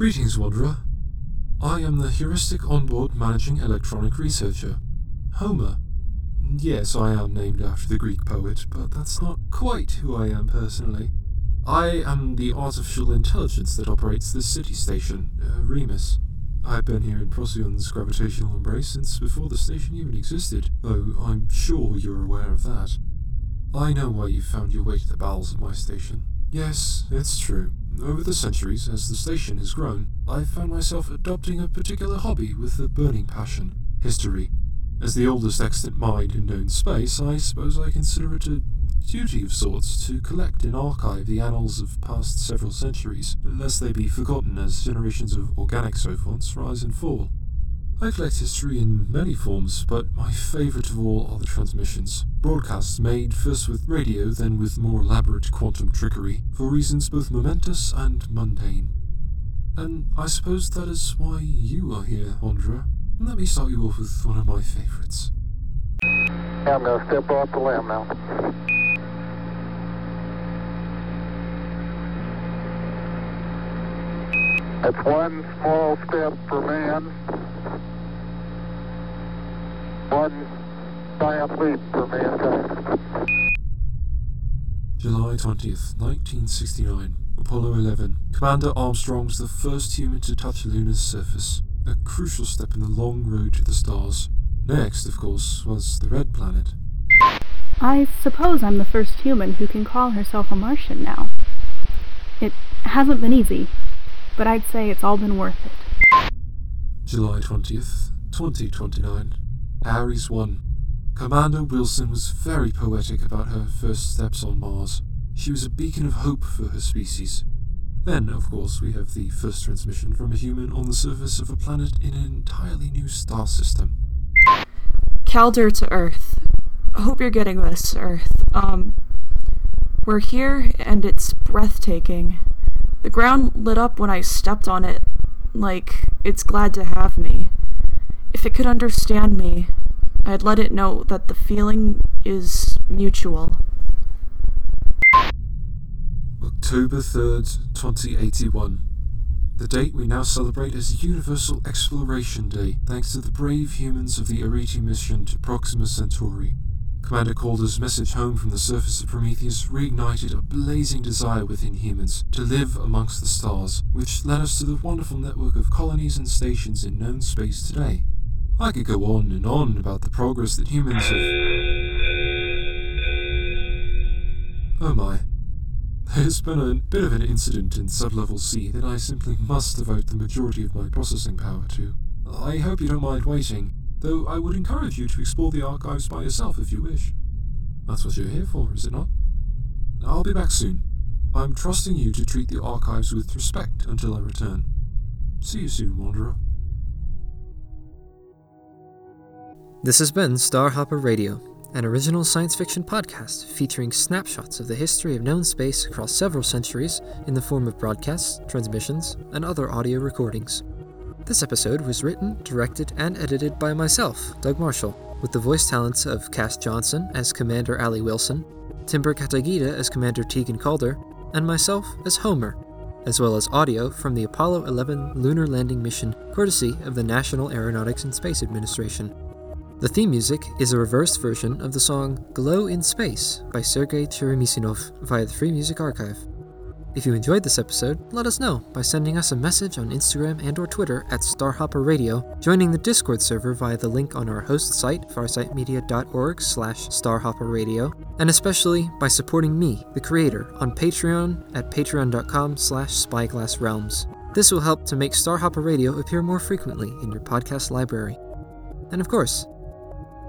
Greetings, Wanderer. I am the Heuristic Onboard Managing Electronic Researcher, Homer. Yes, I am named after the Greek poet, but that's not quite who I am personally. I am the artificial intelligence that operates this city station, uh, Remus. I've been here in Procyon's gravitational embrace since before the station even existed, though I'm sure you're aware of that. I know why you found your way to the bowels of my station. Yes, it's true. Over the centuries, as the station has grown, I've found myself adopting a particular hobby with a burning passion history. As the oldest extant mind in known space, I suppose I consider it a duty of sorts to collect and archive the annals of past several centuries, lest they be forgotten as generations of organic savants rise and fall. I collect history in many forms, but my favourite of all are the transmissions. Broadcasts made first with radio, then with more elaborate quantum trickery, for reasons both momentous and mundane. And I suppose that is why you are here, Wanderer. Let me start you off with one of my favourites. I'm going to step off the limb now. That's one small step for man, one giant leap for mankind. July 20th, 1969, Apollo 11. Commander Armstrong's the first human to touch Luna's surface, a crucial step in the long road to the stars. Next, of course, was the Red Planet. I suppose I'm the first human who can call herself a Martian now. It hasn't been easy, but I'd say it's all been worth it. July 20th, 2029. Ares 1. Commander Wilson was very poetic about her first steps on Mars. She was a beacon of hope for her species. Then, of course, we have the first transmission from a human on the surface of a planet in an entirely new star system. Calder to Earth. I hope you're getting this, Earth. Um, we're here and it's breathtaking. The ground lit up when I stepped on it, like it's glad to have me. If it could understand me, I'd let it know that the feeling is mutual. October 3rd, 2081. The date we now celebrate as Universal Exploration Day, thanks to the brave humans of the Arete mission to Proxima Centauri. Commander Calder's message home from the surface of Prometheus reignited a blazing desire within humans to live amongst the stars, which led us to the wonderful network of colonies and stations in known space today. I could go on and on about the progress that humans have. Oh my. There's been a bit of an incident in sublevel C that I simply must devote the majority of my processing power to. I hope you don't mind waiting, though I would encourage you to explore the archives by yourself if you wish. That's what you're here for, is it not? I'll be back soon. I'm trusting you to treat the archives with respect until I return. See you soon, Wanderer. This has been Starhopper Radio, an original science fiction podcast featuring snapshots of the history of known space across several centuries in the form of broadcasts, transmissions, and other audio recordings. This episode was written, directed, and edited by myself, Doug Marshall, with the voice talents of Cass Johnson as Commander Ali Wilson, Timber Katagida as Commander Tegan Calder, and myself as Homer, as well as audio from the Apollo 11 lunar landing mission courtesy of the National Aeronautics and Space Administration. The theme music is a reversed version of the song Glow in Space by Sergei Cheremisinov via the Free Music Archive. If you enjoyed this episode, let us know by sending us a message on Instagram and or Twitter at Starhopper Radio, joining the Discord server via the link on our host site, farsightmedia.org slash starhopperradio, and especially by supporting me, the creator, on Patreon at patreon.com slash spyglassrealms. This will help to make Starhopper Radio appear more frequently in your podcast library. And of course,